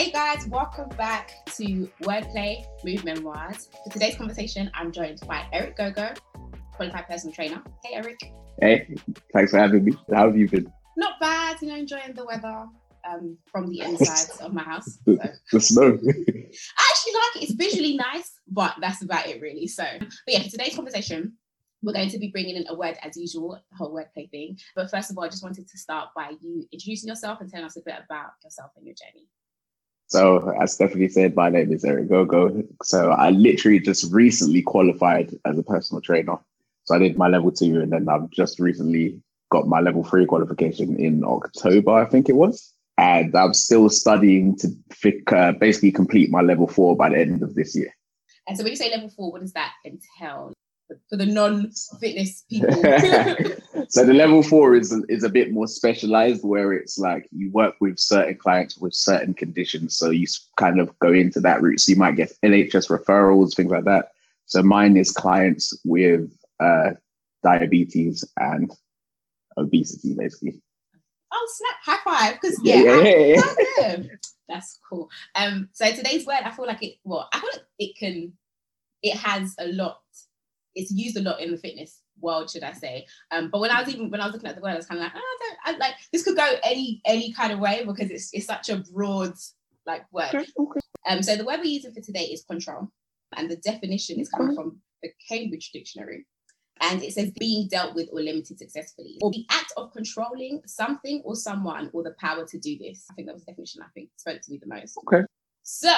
Hey guys, welcome back to Wordplay Move Memoirs. For today's conversation, I'm joined by Eric Gogo, qualified personal trainer. Hey Eric. Hey, thanks for having me. How have you been? Not bad, you know, enjoying the weather um, from the inside of my house. So. The snow. I actually like it. It's visually nice, but that's about it really. So, but yeah, for today's conversation, we're going to be bringing in a word as usual, the whole wordplay thing. But first of all, I just wanted to start by you introducing yourself and telling us a bit about yourself and your journey. So, as Stephanie said, my name is Eric Gogo. So, I literally just recently qualified as a personal trainer. So, I did my level two, and then I've just recently got my level three qualification in October, I think it was. And I'm still studying to uh, basically complete my level four by the end of this year. And so, when you say level four, what does that entail? For the non-fitness people. so the level four is is a bit more specialized, where it's like you work with certain clients with certain conditions, so you kind of go into that route. So you might get NHS referrals, things like that. So mine is clients with uh, diabetes and obesity, basically. Oh snap! High five! Because yeah, yeah, yeah, yeah. that's cool. Um, so today's word, I feel like it. Well, I feel like it can. It has a lot it's used a lot in the fitness world, should I say? Um, but when I was even when I was looking at the word, I was kind of like, oh, I don't, I, like this could go any any kind of way because it's it's such a broad like word. Okay. Um, so the word we're using for today is control, and the definition is coming from the Cambridge Dictionary. And it says being dealt with or limited successfully, or the act of controlling something or someone, or the power to do this. I think that was the definition I think spoke to me the most. Okay. So,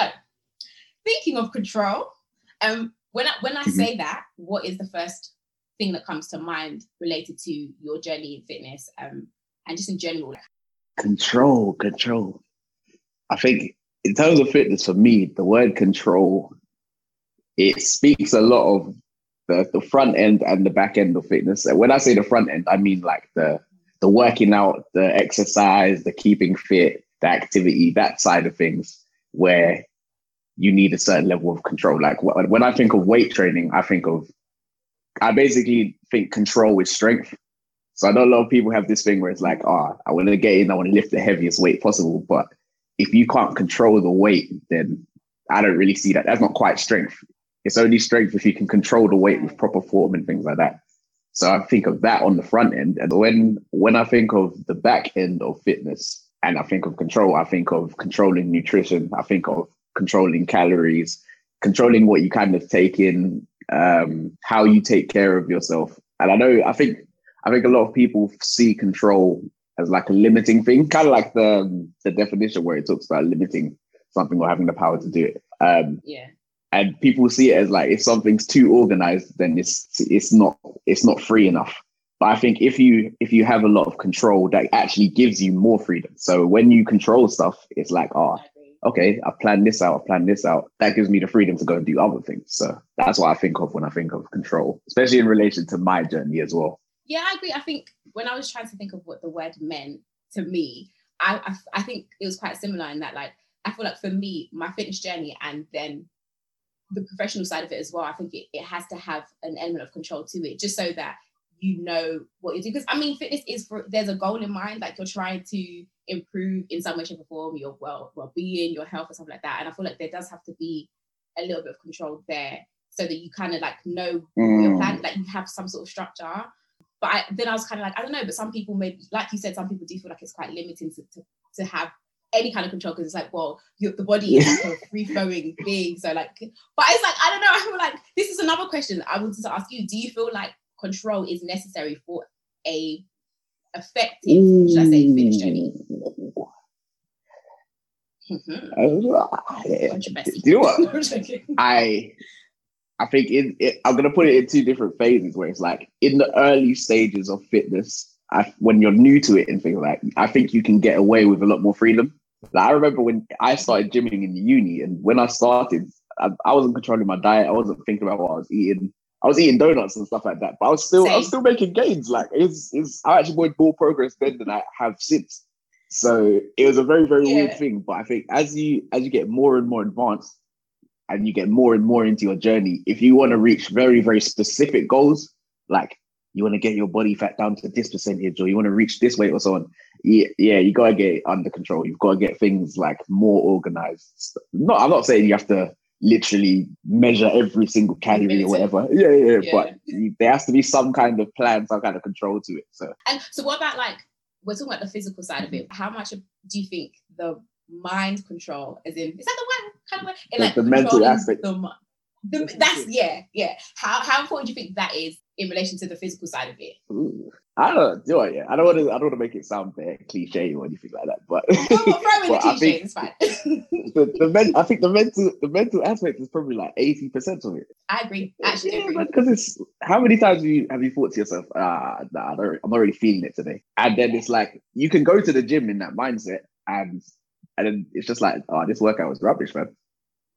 thinking of control, um, when I, when I mm-hmm. say that, what is the first thing that comes to mind related to your journey in fitness um, and just in general? Control, control. I think in terms of fitness, for me, the word control, it speaks a lot of the, the front end and the back end of fitness. When I say the front end, I mean like the the working out, the exercise, the keeping fit, the activity, that side of things, where you need a certain level of control. Like when I think of weight training, I think of, I basically think control with strength. So I know a lot of people have this thing where it's like, oh, I want to get in, I want to lift the heaviest weight possible. But if you can't control the weight, then I don't really see that. That's not quite strength. It's only strength if you can control the weight with proper form and things like that. So I think of that on the front end. And when when I think of the back end of fitness and I think of control, I think of controlling nutrition. I think of controlling calories, controlling what you kind of take in, um, how you take care of yourself. And I know, I think, I think a lot of people see control as like a limiting thing, kind of like the um, the definition where it talks about limiting something or having the power to do it. Um, yeah. And people see it as like if something's too organized, then it's it's not it's not free enough. But I think if you if you have a lot of control, that actually gives you more freedom. So when you control stuff, it's like, oh, okay, I've planned this out, I've planned this out. That gives me the freedom to go and do other things. So that's what I think of when I think of control, especially in relation to my journey as well. Yeah, I agree. I think when I was trying to think of what the word meant to me, I, I, I think it was quite similar in that, like, I feel like for me, my fitness journey and then the professional side of it as well, I think it, it has to have an element of control to it, just so that you know what you do. Because I mean, fitness is for there's a goal in mind, like you're trying to improve in some way, shape, or form your well well-being, your health, or something like that. And I feel like there does have to be a little bit of control there, so that you kind of like know mm. your plan, like you have some sort of structure. But I, then I was kind of like, I don't know. But some people, maybe like you said, some people do feel like it's quite limiting to, to, to have any kind of control because it's like, well, the body is like a free flowing thing. So like, but it's like I don't know. I feel like this is another question I wanted to ask you. Do you feel like control is necessary for a effective, Ooh. should I say, finish journey? Mm-hmm. Do you know what? I I think it, it, I'm gonna put it in two different phases where it's like in the early stages of fitness, I, when you're new to it and things like I think you can get away with a lot more freedom. Like I remember when I started gymming in uni, and when I started, I, I wasn't controlling my diet. I wasn't thinking about what I was eating. I was eating donuts and stuff like that, but I was still Same. I was still making gains. Like it's it's I actually made more progress then than I have since. So it was a very very yeah. weird thing. But I think as you as you get more and more advanced and you get more and more into your journey, if you want to reach very very specific goals, like you want to get your body fat down to this percentage or you want to reach this weight or so on. Yeah, yeah, you gotta get it under control. You've got to get things like more organized. Not I'm not saying you have to literally measure every single calorie or whatever. Yeah, yeah, yeah. but there has to be some kind of plan, some kind of control to it. So and so what about like we're talking about the physical side of it. How much do you think the mind control, as in, is that the one kind of way? In, like, the mental aspect. The, the, that's yeah, yeah. How how important do you think that is in relation to the physical side of it? Ooh, I don't know. Yeah, I don't want to. I don't want to make it sound very cliche or anything like that. But, but I think it's fine. the, the men, I think the mental the mental aspect is probably like eighty percent of it. I agree. Actually, yeah, because it's how many times have you have you thought to yourself, ah, nah, I don't, I'm not really feeling it today, and then it's like you can go to the gym in that mindset, and and then it's just like, oh, this workout was rubbish, man.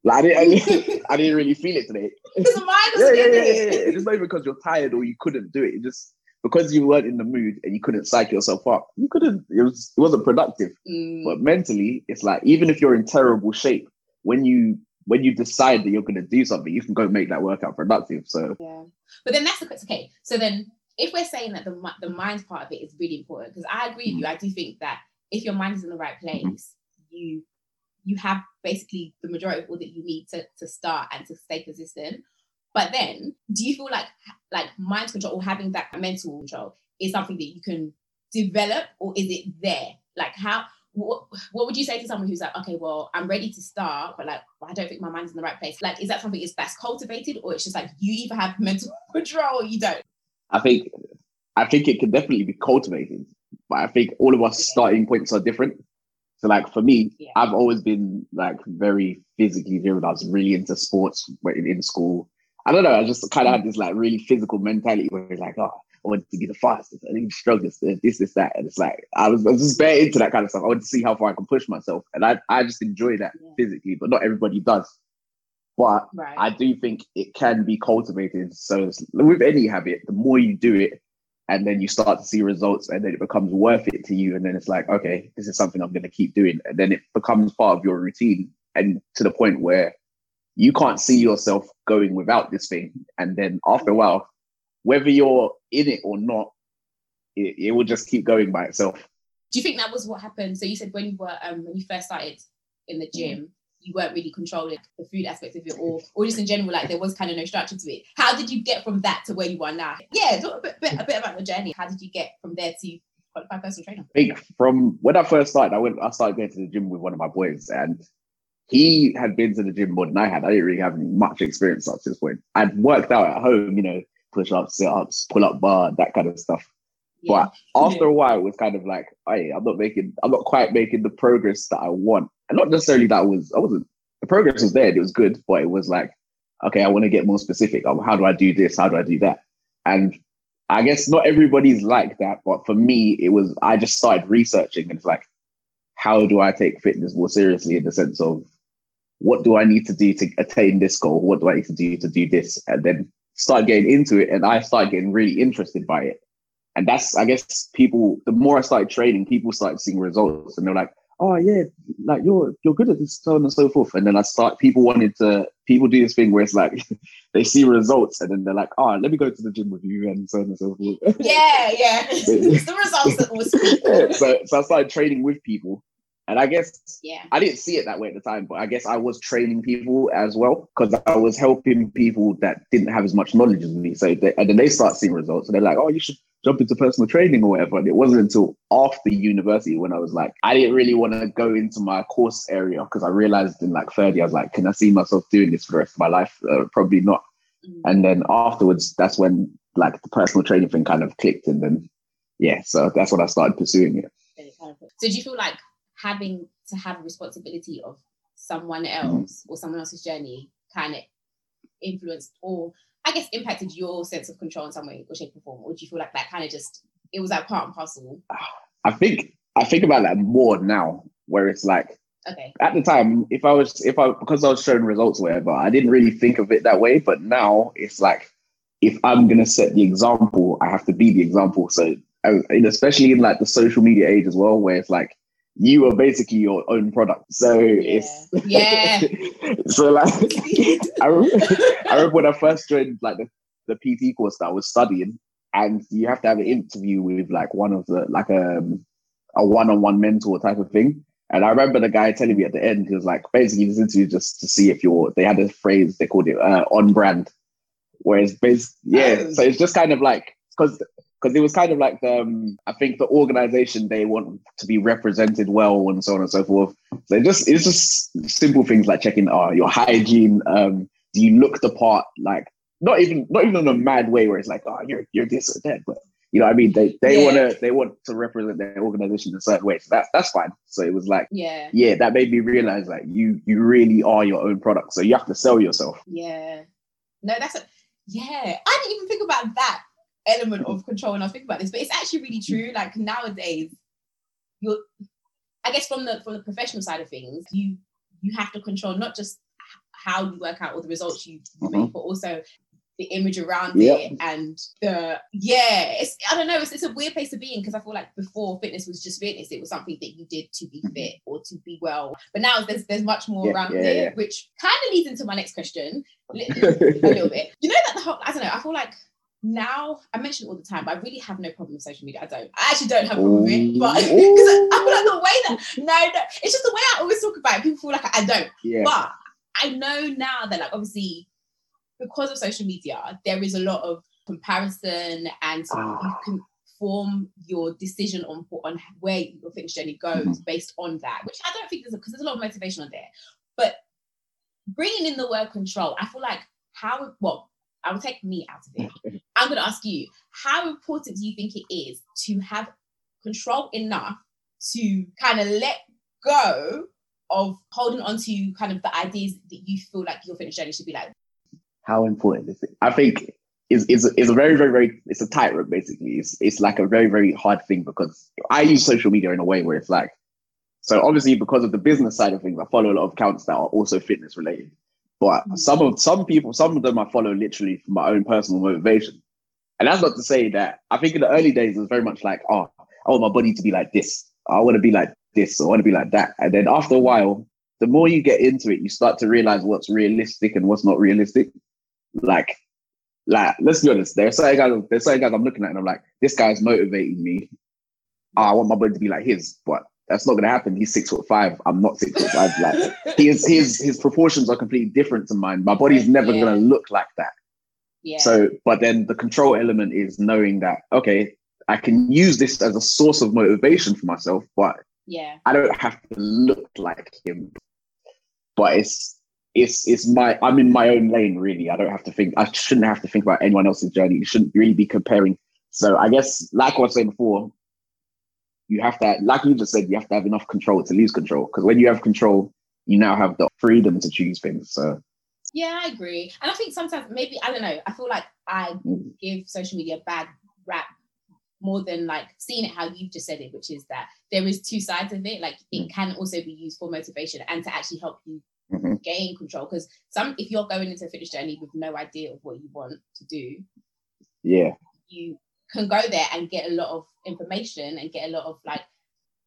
Like, I, didn't, I, didn't, I really feel it today. Yeah, yeah, yeah, yeah. It's not even because you're tired or you couldn't do it. It just because you weren't in the mood and you couldn't psych yourself up. You couldn't. It was. It wasn't productive. Mm. But mentally, it's like even if you're in terrible shape, when you when you decide that you're going to do something, you can go make that workout productive. So yeah. But then that's the okay. So then, if we're saying that the the mind part of it is really important, because I agree with you, I do think that if your mind is in the right mm-hmm. place, mm-hmm. you you have basically the majority of all that you need to, to start and to stay consistent. But then, do you feel like like mind control or having that mental control is something that you can develop, or is it there? Like, how? What, what would you say to someone who's like, okay, well, I'm ready to start, but like, I don't think my mind's in the right place. Like, is that something that's cultivated, or it's just like you either have mental control or you don't? I think, I think it can definitely be cultivated, but I think all of us okay. starting points are different. So like for me, yeah. I've always been like very physically driven. I was really into sports in, in school. I don't know. I just kind of hmm. had this like really physical mentality where it's like, oh, I wanted to be the fastest, I to be strongest, uh, this, this, that. And it's like I was, I was just very into that kind of stuff. I wanted to see how far I can push myself. And I, I just enjoy that yeah. physically, but not everybody does. But right. I do think it can be cultivated. So with any habit, the more you do it, and then you start to see results and then it becomes worth it to you and then it's like okay this is something i'm going to keep doing and then it becomes part of your routine and to the point where you can't see yourself going without this thing. And then after a while whether you're in it or not it, it will just keep going by itself. Do you think that was what happened? So you said when you were um, when you first started in the gym you weren't really controlling the food aspect of it or or just in general like there was kind of no structure to it. How did you get from that to where you are now? Yeah talk a bit, bit, a bit about your journey. How did you get from there to qualified personal trainer? I think from when I first started I went I started going to the gym with one of my boys and he had been to the gym more than I had I didn't really have any much experience up to this point I'd worked out at home you know push ups sit ups pull up bar that kind of stuff yeah. But after a while, it was kind of like, hey, I'm not making, I'm not quite making the progress that I want and not necessarily that was I wasn't the progress was there, it was good, but it was like, okay, I want to get more specific. Um, how do I do this? How do I do that? And I guess not everybody's like that, but for me, it was I just started researching and it's like, how do I take fitness more seriously in the sense of what do I need to do to attain this goal? What do I need to do to do this? And then start getting into it and I started getting really interested by it. And that's I guess people the more I started training, people started seeing results and they're like, oh yeah, like you're you're good at this, so on and so forth. And then I start people wanted to people do this thing where it's like they see results and then they're like, oh, let me go to the gym with you and so on and so forth. Yeah, yeah. it's the results that was yeah, so so I started training with people. And I guess yeah. I didn't see it that way at the time, but I guess I was training people as well because I was helping people that didn't have as much knowledge as me. So they, and then they start seeing results, and they're like, "Oh, you should jump into personal training or whatever. And it wasn't until after university when I was like, I didn't really want to go into my course area because I realized in like 30, I was like, can I see myself doing this for the rest of my life? Uh, probably not. Mm. And then afterwards, that's when like the personal training thing kind of clicked. And then, yeah, so that's when I started pursuing it. So do you feel like having to have responsibility of someone else mm. or someone else's journey kind of influenced or I guess impacted your sense of control in some way or shape or form? Or do you feel like that kind of just it was like part and parcel? I think I think about that more now, where it's like okay. At the time, if I was if I because I was showing results or whatever, I didn't really think of it that way. But now it's like if I'm gonna set the example, I have to be the example. So especially in like the social media age as well, where it's like you are basically your own product. So yeah. it's yeah. so like I remember, I remember when I first joined like the, the PT course that I was studying, and you have to have an interview with like one of the like a um, a one-on-one mentor type of thing. And I remember the guy telling me at the end, he was like, basically, this interview just to see if you're. They had a phrase they called it uh, on brand, whereas based, yeah. Oh. So it's just kind of like because because it was kind of like the, um, I think the organization they want to be represented well and so on and so forth. So it just it's just simple things like checking uh, your hygiene. Um, do you look the part? Like not even not even in a mad way where it's like oh you're you're this or that, but you know what I mean they they yeah. want to they want to represent their organization in a certain way. So that's that's fine. So it was like yeah yeah that made me realize like you you really are your own product. So you have to sell yourself. Yeah. No, that's a yeah. I didn't even think about that element of control when I think about this, but it's actually really true. Like nowadays, you're I guess from the from the professional side of things, you you have to control not just how you work out or the results you mm-hmm. make, but also the image around yep. it and the yeah it's i don't know it's, it's a weird place to be in because i feel like before fitness was just fitness it was something that you did to be mm-hmm. fit or to be well but now there's there's much more yeah, around yeah, it yeah. which kind of leads into my next question a little bit you know that the whole i don't know i feel like now I mention it all the time, but I really have no problem with social media. I don't. I actually don't have a problem with it, but because I feel like the way that no, no, it's just the way I always talk about it. People feel like I don't. Yeah. But I know now that like obviously because of social media, there is a lot of comparison and oh. you can form your decision on on where your fitness journey goes mm-hmm. based on that, which I don't think there's because there's a lot of motivation on there. But bringing in the word control, I feel like how well I will take me out of it. I'm going to ask you, how important do you think it is to have control enough to kind of let go of holding on to kind of the ideas that you feel like your fitness journey should be like? How important is it? I think it's, is is a very very very it's a tightrope basically. It's it's like a very very hard thing because I use social media in a way where it's like so obviously because of the business side of things, I follow a lot of accounts that are also fitness related. But mm. some of some people, some of them I follow literally for my own personal motivation. And that's not to say that I think in the early days it was very much like, oh, I want my body to be like this. I want to be like this. I want to be like that. And then after a while, the more you get into it, you start to realize what's realistic and what's not realistic. Like, like let's be honest. There's certain guys. There's certain guys I'm looking at, and I'm like, this guy's motivating me. I want my body to be like his, but that's not gonna happen. He's six foot five. I'm not six foot five. Like his his his proportions are completely different to mine. My body's never yeah. gonna look like that. Yeah. So, but then the control element is knowing that okay, I can use this as a source of motivation for myself, but yeah, I don't have to look like him. But it's it's it's my I'm in my own lane really. I don't have to think. I shouldn't have to think about anyone else's journey. You shouldn't really be comparing. So I guess, like I was saying before, you have to, like you just said, you have to have enough control to lose control. Because when you have control, you now have the freedom to choose things. So yeah, I agree. And I think sometimes maybe I don't know. I feel like I mm. give social media a bad rap more than like seeing it how you've just said it, which is that there is two sides of it. Like it mm. can also be used for motivation and to actually help you mm-hmm. gain control. Because some, if you're going into a fitness journey with no idea of what you want to do, yeah, you can go there and get a lot of information and get a lot of like,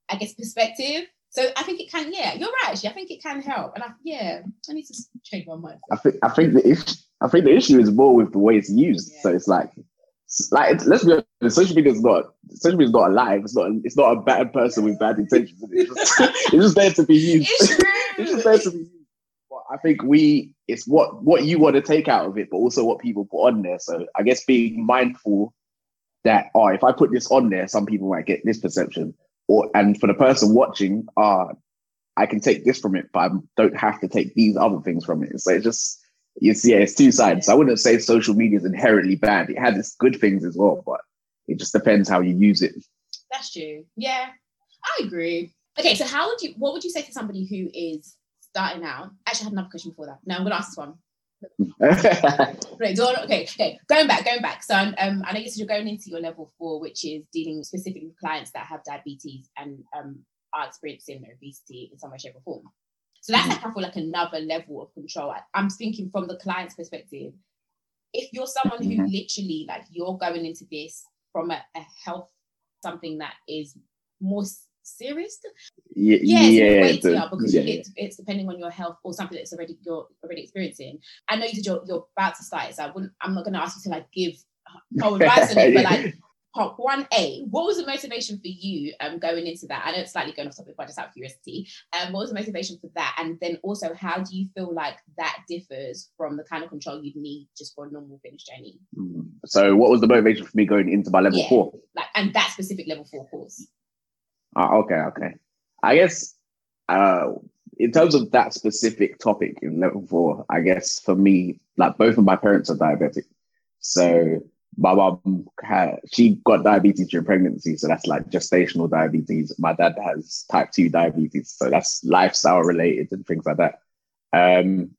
I guess, perspective. So I think it can, yeah, you're right. Actually, I think it can help. And I, yeah, I need to change my mind. I think I think the issue, I think the issue is more with the way it's used. Yeah. So it's like, like it's, let's be honest, social media is not social media is not alive. It's not it's not a bad person with bad intentions. It's just, it's just there to be used. It's, it's just there to be used. But I think we it's what what you want to take out of it, but also what people put on there. So I guess being mindful that oh, if I put this on there, some people might get this perception, or and for the person watching, ah, uh, I can take this from it, but I don't have to take these other things from it. So it's just it's yeah, it's two sides. I wouldn't say social media is inherently bad. It has its good things as well, but it just depends how you use it. That's true. Yeah, I agree. Okay, so how would you? What would you say to somebody who is starting out? Actually, I had another question before that. No, I'm going to ask this one. Right, okay, okay. Going back, going back. So um, I know you said you're going into your level four, which is dealing specifically with clients that have diabetes and um, are experiencing obesity in some way, shape, or form. So that's like I feel like another level of control. I, I'm thinking from the client's perspective. If you're someone who mm-hmm. literally like you're going into this from a, a health something that is more serious. Yeah, yeah, the, because yeah, it's, it's depending on your health or something that's already you're already experiencing. I know you said you're, you're about to start, so I wouldn't. I'm not going to ask you to like give I'll advise on it, but like part one A, what was the motivation for you um going into that? I know it's slightly going off topic, but just out of curiosity. Um, what was the motivation for that? And then also, how do you feel like that differs from the kind of control you'd need just for a normal finish journey? Mm. So, what was the motivation for me going into my level Yeah. four? Like, and that specific level four course. Ah, okay, okay. I guess uh, in terms of that specific topic in level four, I guess for me, like both of my parents are diabetic. So my mom had she got diabetes during pregnancy, so that's like gestational diabetes. My dad has type two diabetes, so that's lifestyle related and things like that. Um,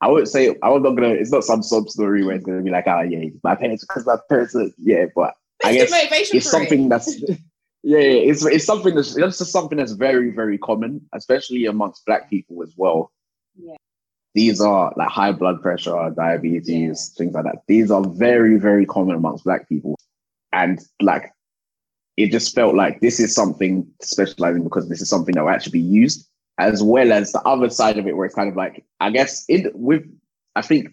I would say I'm not gonna. It's not some sob story where it's gonna be like, oh yeah, my parents because my parents, are, yeah. But I guess it's something it? that's yeah, yeah, it's it's something that's it's just something that's very very common, especially amongst black people as well. Yeah. These are like high blood pressure, diabetes, things like that. These are very very common amongst black people, and like it just felt like this is something in because this is something that will actually be used, as well as the other side of it where it's kind of like I guess in with I think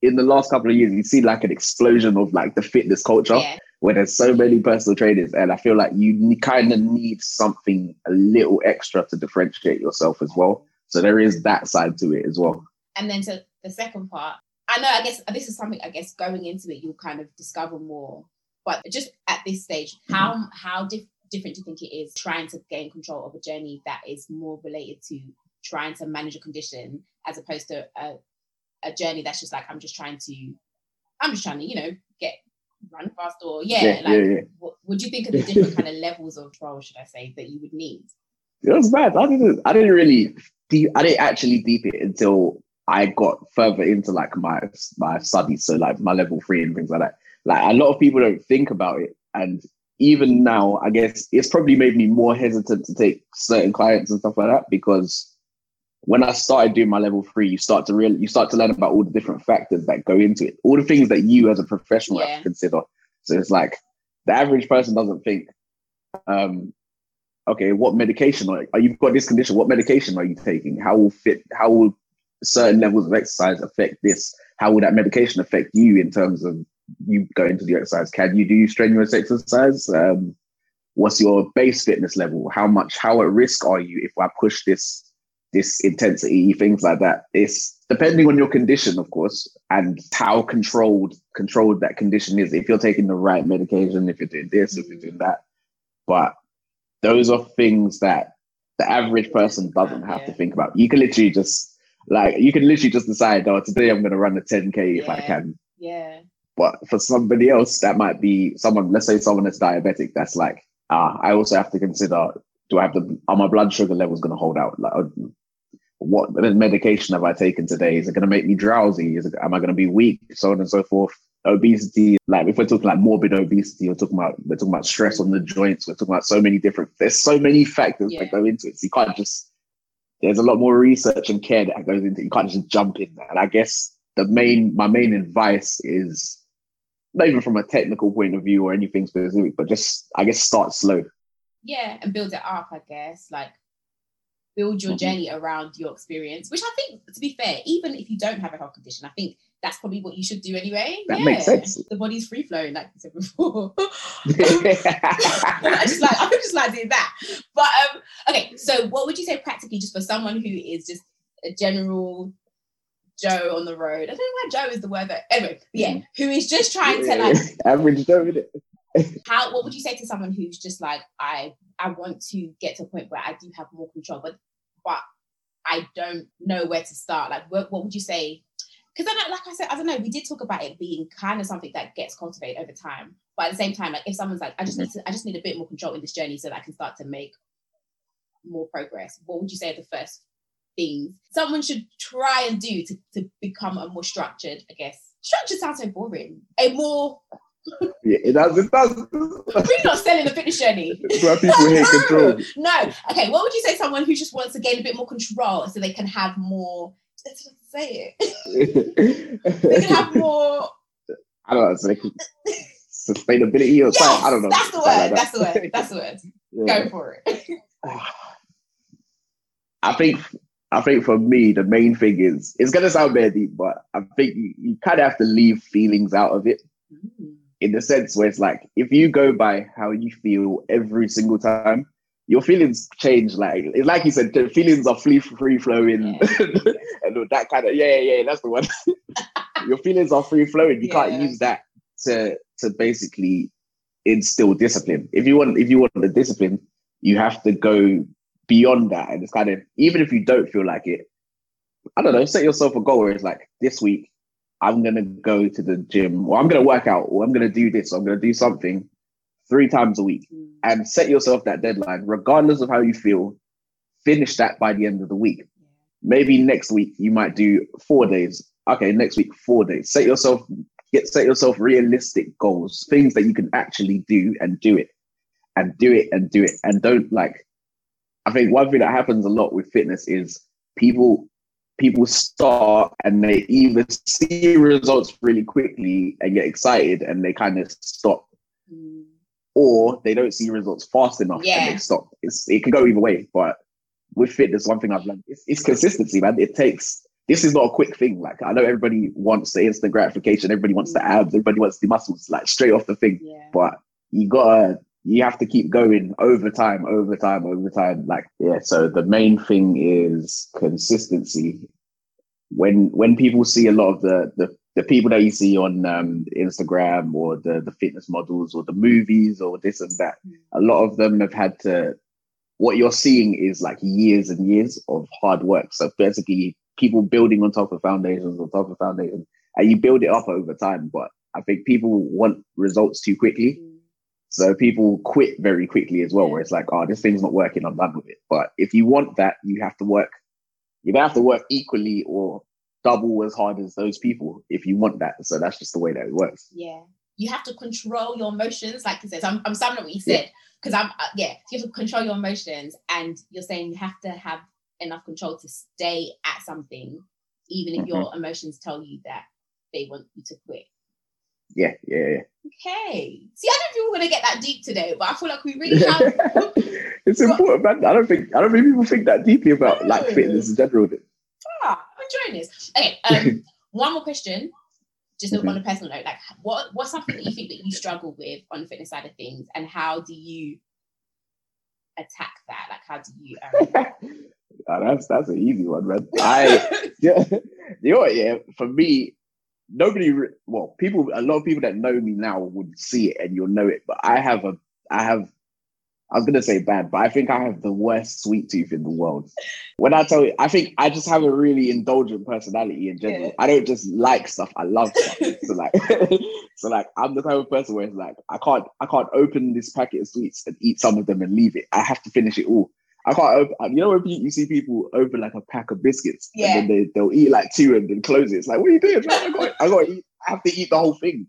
in the last couple of years you see like an explosion of like the fitness culture Yeah, where there's so many personal trainers, and I feel like you kind of need something a little extra to differentiate yourself as well. So there is that side to it as well. and then to the second part, I know. I guess this is something. I guess going into it, you'll kind of discover more. But just at this stage, how mm-hmm. how dif- different do you think it is trying to gain control of a journey that is more related to trying to manage a condition as opposed to a, a journey that's just like I'm just trying to, I'm just trying to you know get run fast or yeah, Yeah, like yeah, yeah. What, do you think of the different kind of levels of trial, should I say, that you would need? It was bad. I didn't. I didn't really. Deep, I didn't actually deep it until I got further into like my my studies. So like my level three and things like that. Like a lot of people don't think about it, and even now, I guess it's probably made me more hesitant to take certain clients and stuff like that because when I started doing my level three, you start to real you start to learn about all the different factors that go into it, all the things that you as a professional have to consider. So it's like the average person doesn't think, um, okay, what medication are, are you've got this condition? What medication are you taking? How will fit? How will certain levels of exercise affect this? How will that medication affect you in terms of you going to the exercise? Can you do strenuous exercise? Um, what's your base fitness level? How much? How at risk are you if I push this this intensity? Things like that. It's depending on your condition, of course, and how controlled controlled that condition is. If you're taking the right medication, if you're doing this, if you're doing that, but those are things that the average person doesn't have to think about. You can literally just like you can literally just decide, oh, today I'm going to run a 10k if I can. Yeah, But for somebody else, that might be someone. Let's say someone that's diabetic. That's like, ah, I also have to consider: do I have the are my blood sugar levels going to hold out? Like, uh, what medication have I taken today? Is it going to make me drowsy? Is it, am I going to be weak? So on and so forth. Obesity, like if we're talking like morbid obesity, we're talking about we're talking about stress on the joints. We're talking about so many different. There's so many factors Yeah. that go into it. So you can't just. There's a lot more research and care that goes into. it. You can't just jump in. And I guess the main my main advice is not even from a technical point of view or anything specific, but just I guess start slow. yeah, and build it up. I guess like build your Mhm. journey around your experience. Which I think, to be fair, even if you don't have a health condition, I think that's probably what you should do anyway. That yeah. makes sense. The body's free flowing, like you said before. I just like I'm just like doing that. But um, okay, so what would you say practically just for someone who is just a general Joe on the road? I don't know why Joe is the word that anyway, yeah, who is just trying to like average Joe? How what would you say to someone who's just like I I want to get to a point where I do have more control, but but I don't know where to start. Like what, what would you say? Because I don't like I said, I don't know, we did talk about it being kind of something that gets cultivated over time. But at the same time, like if someone's like, I just mm-hmm. need to I just need a bit more control in this journey so that I can start to make more progress, what would you say are the first things someone should try and do to, to become a more structured, I guess. Structured sounds so boring. A more Yeah, it does. It does. we're not selling the fitness journey. That's why people hate control. No. Okay. What would you say someone who just wants to gain a bit more control so they can have more? Let's just say it. They can have more. I don't know. It's like sustainability or Yes, something. I don't know. that's the word. like That's the word. That's the word. Yeah. Go for it. I think I think for me the main thing is it's gonna sound very deep, but I think you, you kind of have to leave feelings out of it. Mm. In the sense where it's like if you go by how you feel every single time, your feelings change. Like it's like you said, the feelings are free free flowing Yeah. and that kind of yeah, yeah, yeah, that's the one. your feelings are free flowing. You can't use that to to basically instill discipline. If you want if you want the discipline, you have to go beyond that. And it's kind of even if you don't feel like it, I don't know, set yourself a goal where it's like this week I'm gonna go to the gym or I'm gonna work out or I'm gonna do this or I'm gonna do something three times a week Mm. and set yourself that deadline, regardless of how you feel. Finish that by the end of the week. Maybe next week you might do four days. Okay, next week four days. Set yourself get set yourself realistic goals, things that you can actually do and do it, and do it and do it, and don't like. I think one thing that happens a lot with fitness is people people start and they either see results really quickly and get excited and they kind of stop Mm. or they don't see results fast enough Yeah. and they stop. It's, it can go either way. But with fitness, one thing I've learned it's, it's consistency, man. It takes. This is not a quick thing. Like I know everybody wants the instant gratification. Everybody wants the abs. Everybody wants the muscles, like straight off the thing. Yeah. But you gotta. You have to keep going over time, over time, over time. Like yeah. So the main thing is consistency. When when people see a lot of the the the people that you see on um, Instagram or the the fitness models or the movies or this and that, a lot of them have had to. What you're seeing is like years and years of hard work. So basically, people building on top of foundations on top of foundations, and you build it up over time. But I think people want results too quickly, Mm. So people quit very quickly as well. Where it's like, oh, this thing's not working, I'm done with it. But if you want that, you have to work. You're gonna have to work equally or double as hard as those people if you want that. So that's just the way that it works. Yeah. You have to control your emotions, like you said. I'm, I'm summing up what you said because I'm, uh, yeah, you have to control your emotions, and you're saying you have to have enough control to stay at something, even if your emotions tell you that they want you to quit. Yeah, yeah, yeah. Okay. See, I don't think we're gonna get that deep today, but I feel like we really have. it's important, man. I don't think I don't think people think that deeply about like No. fitness in general. ah, I'm enjoying this. Okay. Um, one more question, just Mhm. on a personal note. Like, what what's something that you think that you struggle with on the fitness side of things, and how do you attack that? Like, how do you? Um, Oh, that's that's an easy one, man. I yeah, you know what? Yeah, for me, nobody. Re- well, people, a lot of people that know me now would see it and you'll know it. But I have a, I have. I was gonna say bad, but I think I have the worst sweet tooth in the world. When I tell you, I think I just have a really indulgent personality in general. Yeah. I don't just like stuff; I love stuff. so like, so like, I'm the type of person where it's like, I can't, I can't open this packet of sweets and eat some of them and leave it. I have to finish it all. I can't open. You know when you see people open like a pack of biscuits Yeah. and then they they'll eat like two and then close it. It's like, what are you doing? I got, I got to eat. I have to eat the whole thing.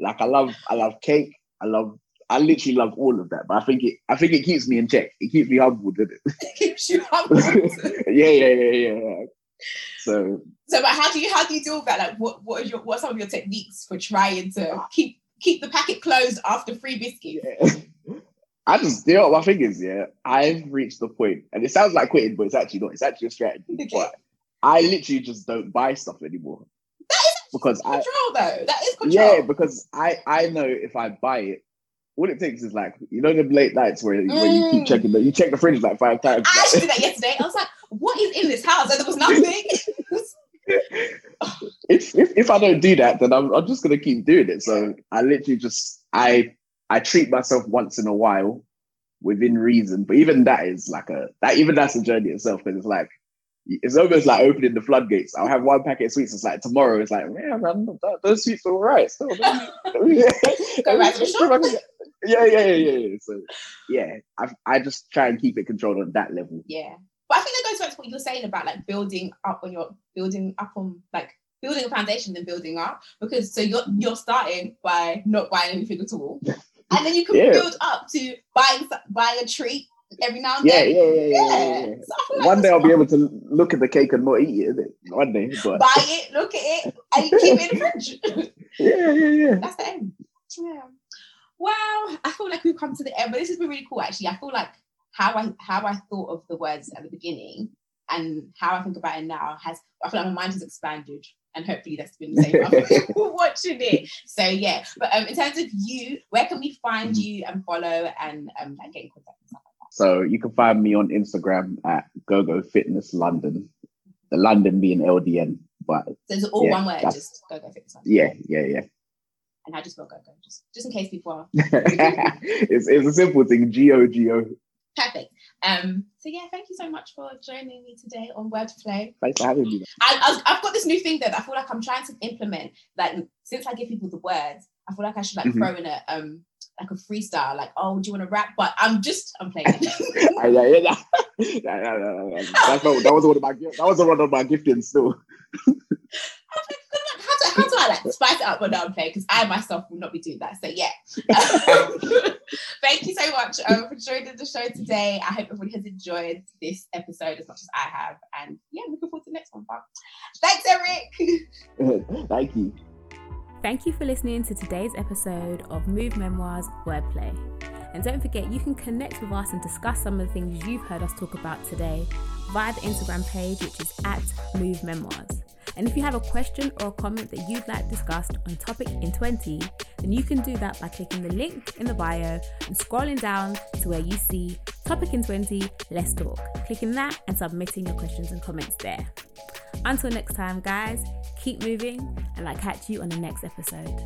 Like I love, I love cake. I love, I literally love all of that. But I think it, I think it keeps me in check. It keeps me humble, doesn't keeps you humble. yeah, yeah, yeah, yeah, yeah. So so, but how do you how do you deal with that? Like, what what are your what are some of your techniques for trying to ah. keep keep the packet closed after free biscuits? yeah. I just, deal with my fingers, yeah. I've reached the point, and it sounds like quitting, but it's actually not. It's actually a strategy. Okay. But I literally just don't buy stuff anymore because I, Control though, that is control. yeah, because I I know if I buy it, all it takes is like you know the late nights where, where you keep Mm. checking the you check the fridge like five times. I actually did that yesterday. I was like, what is in this house? And there was nothing. if, if if I don't do that, then I'm I'm just gonna keep doing it. So I literally just I I treat myself once in a while within reason, but even that is like a that even that's a journey itself because it's like it's almost like opening the floodgates. I'll have one packet of sweets. It's like tomorrow. It's like man, man th- those sweets are all right. Still, Go back to the shop. Yeah, yeah, yeah, yeah, yeah. So yeah, I I just try and keep it controlled on that level. yeah. But I think that goes back to what you were saying about like building up on your building up on like building a foundation then building up. Because so you're you're starting by not buying anything at all. And then you can Yeah. build up to buying buying a treat every now and Yeah, then. yeah, yeah, yeah. yeah. So like One day I'll be able to look at the cake and not eat it. One day, but buy it, look at it, and keep it in the fridge. yeah, yeah, yeah. That's the aim. Yeah. Well, I feel like we've come to the end, but this has been really cool. Actually, I feel like how I how I thought of the words at the beginning and how I think about it now has. I feel like my mind has expanded, and hopefully that's been the same watching it. So yeah, but um, in terms of you, where can we find Mhm. you and follow and um, and get in contact and stuff like that? So you can find me on Instagram at GoGo Fitness London. The London being LDN, but So it's all Yeah, one word, just go go fitness. yeah, yeah, yeah. And I just spell go go? Just just in case people are it's it's a simple thing. G O G O. perfect. Um, so yeah, thank you so much for joining me today on Wordplay. Thanks for having me. I, I've got this new thing that I feel like I'm trying to implement. Like since I give people the words, I feel like I should like Mhm. throw in a um like a freestyle, like oh, do you want to rap? But I'm just I'm playing. Yeah, yeah, yeah. Yeah, yeah, yeah, yeah. That's not, that was one of my that was one of my giftings still. how do, I like spice it up when I'm playing? Because I myself will not be doing that. So yeah. Thank you so much um, for joining the show today. I hope everybody has enjoyed this episode as much as I have. And yeah, looking forward to the next one. But thanks, Eric. Thank you. Thank you for listening to today's episode of Move Memoirs Wordplay. And don't forget, you can connect with us and discuss some of the things you've heard us talk about today via the Instagram page, which is at Move Memoirs. And if you have a question or a comment that you'd like discussed on Topic in 20, then you can do that by clicking the link in the bio and scrolling down to where you see Topic in 20, Let's Talk. Clicking that and submitting your questions and comments there. Until next time, guys, keep moving and I'll catch you on the next episode.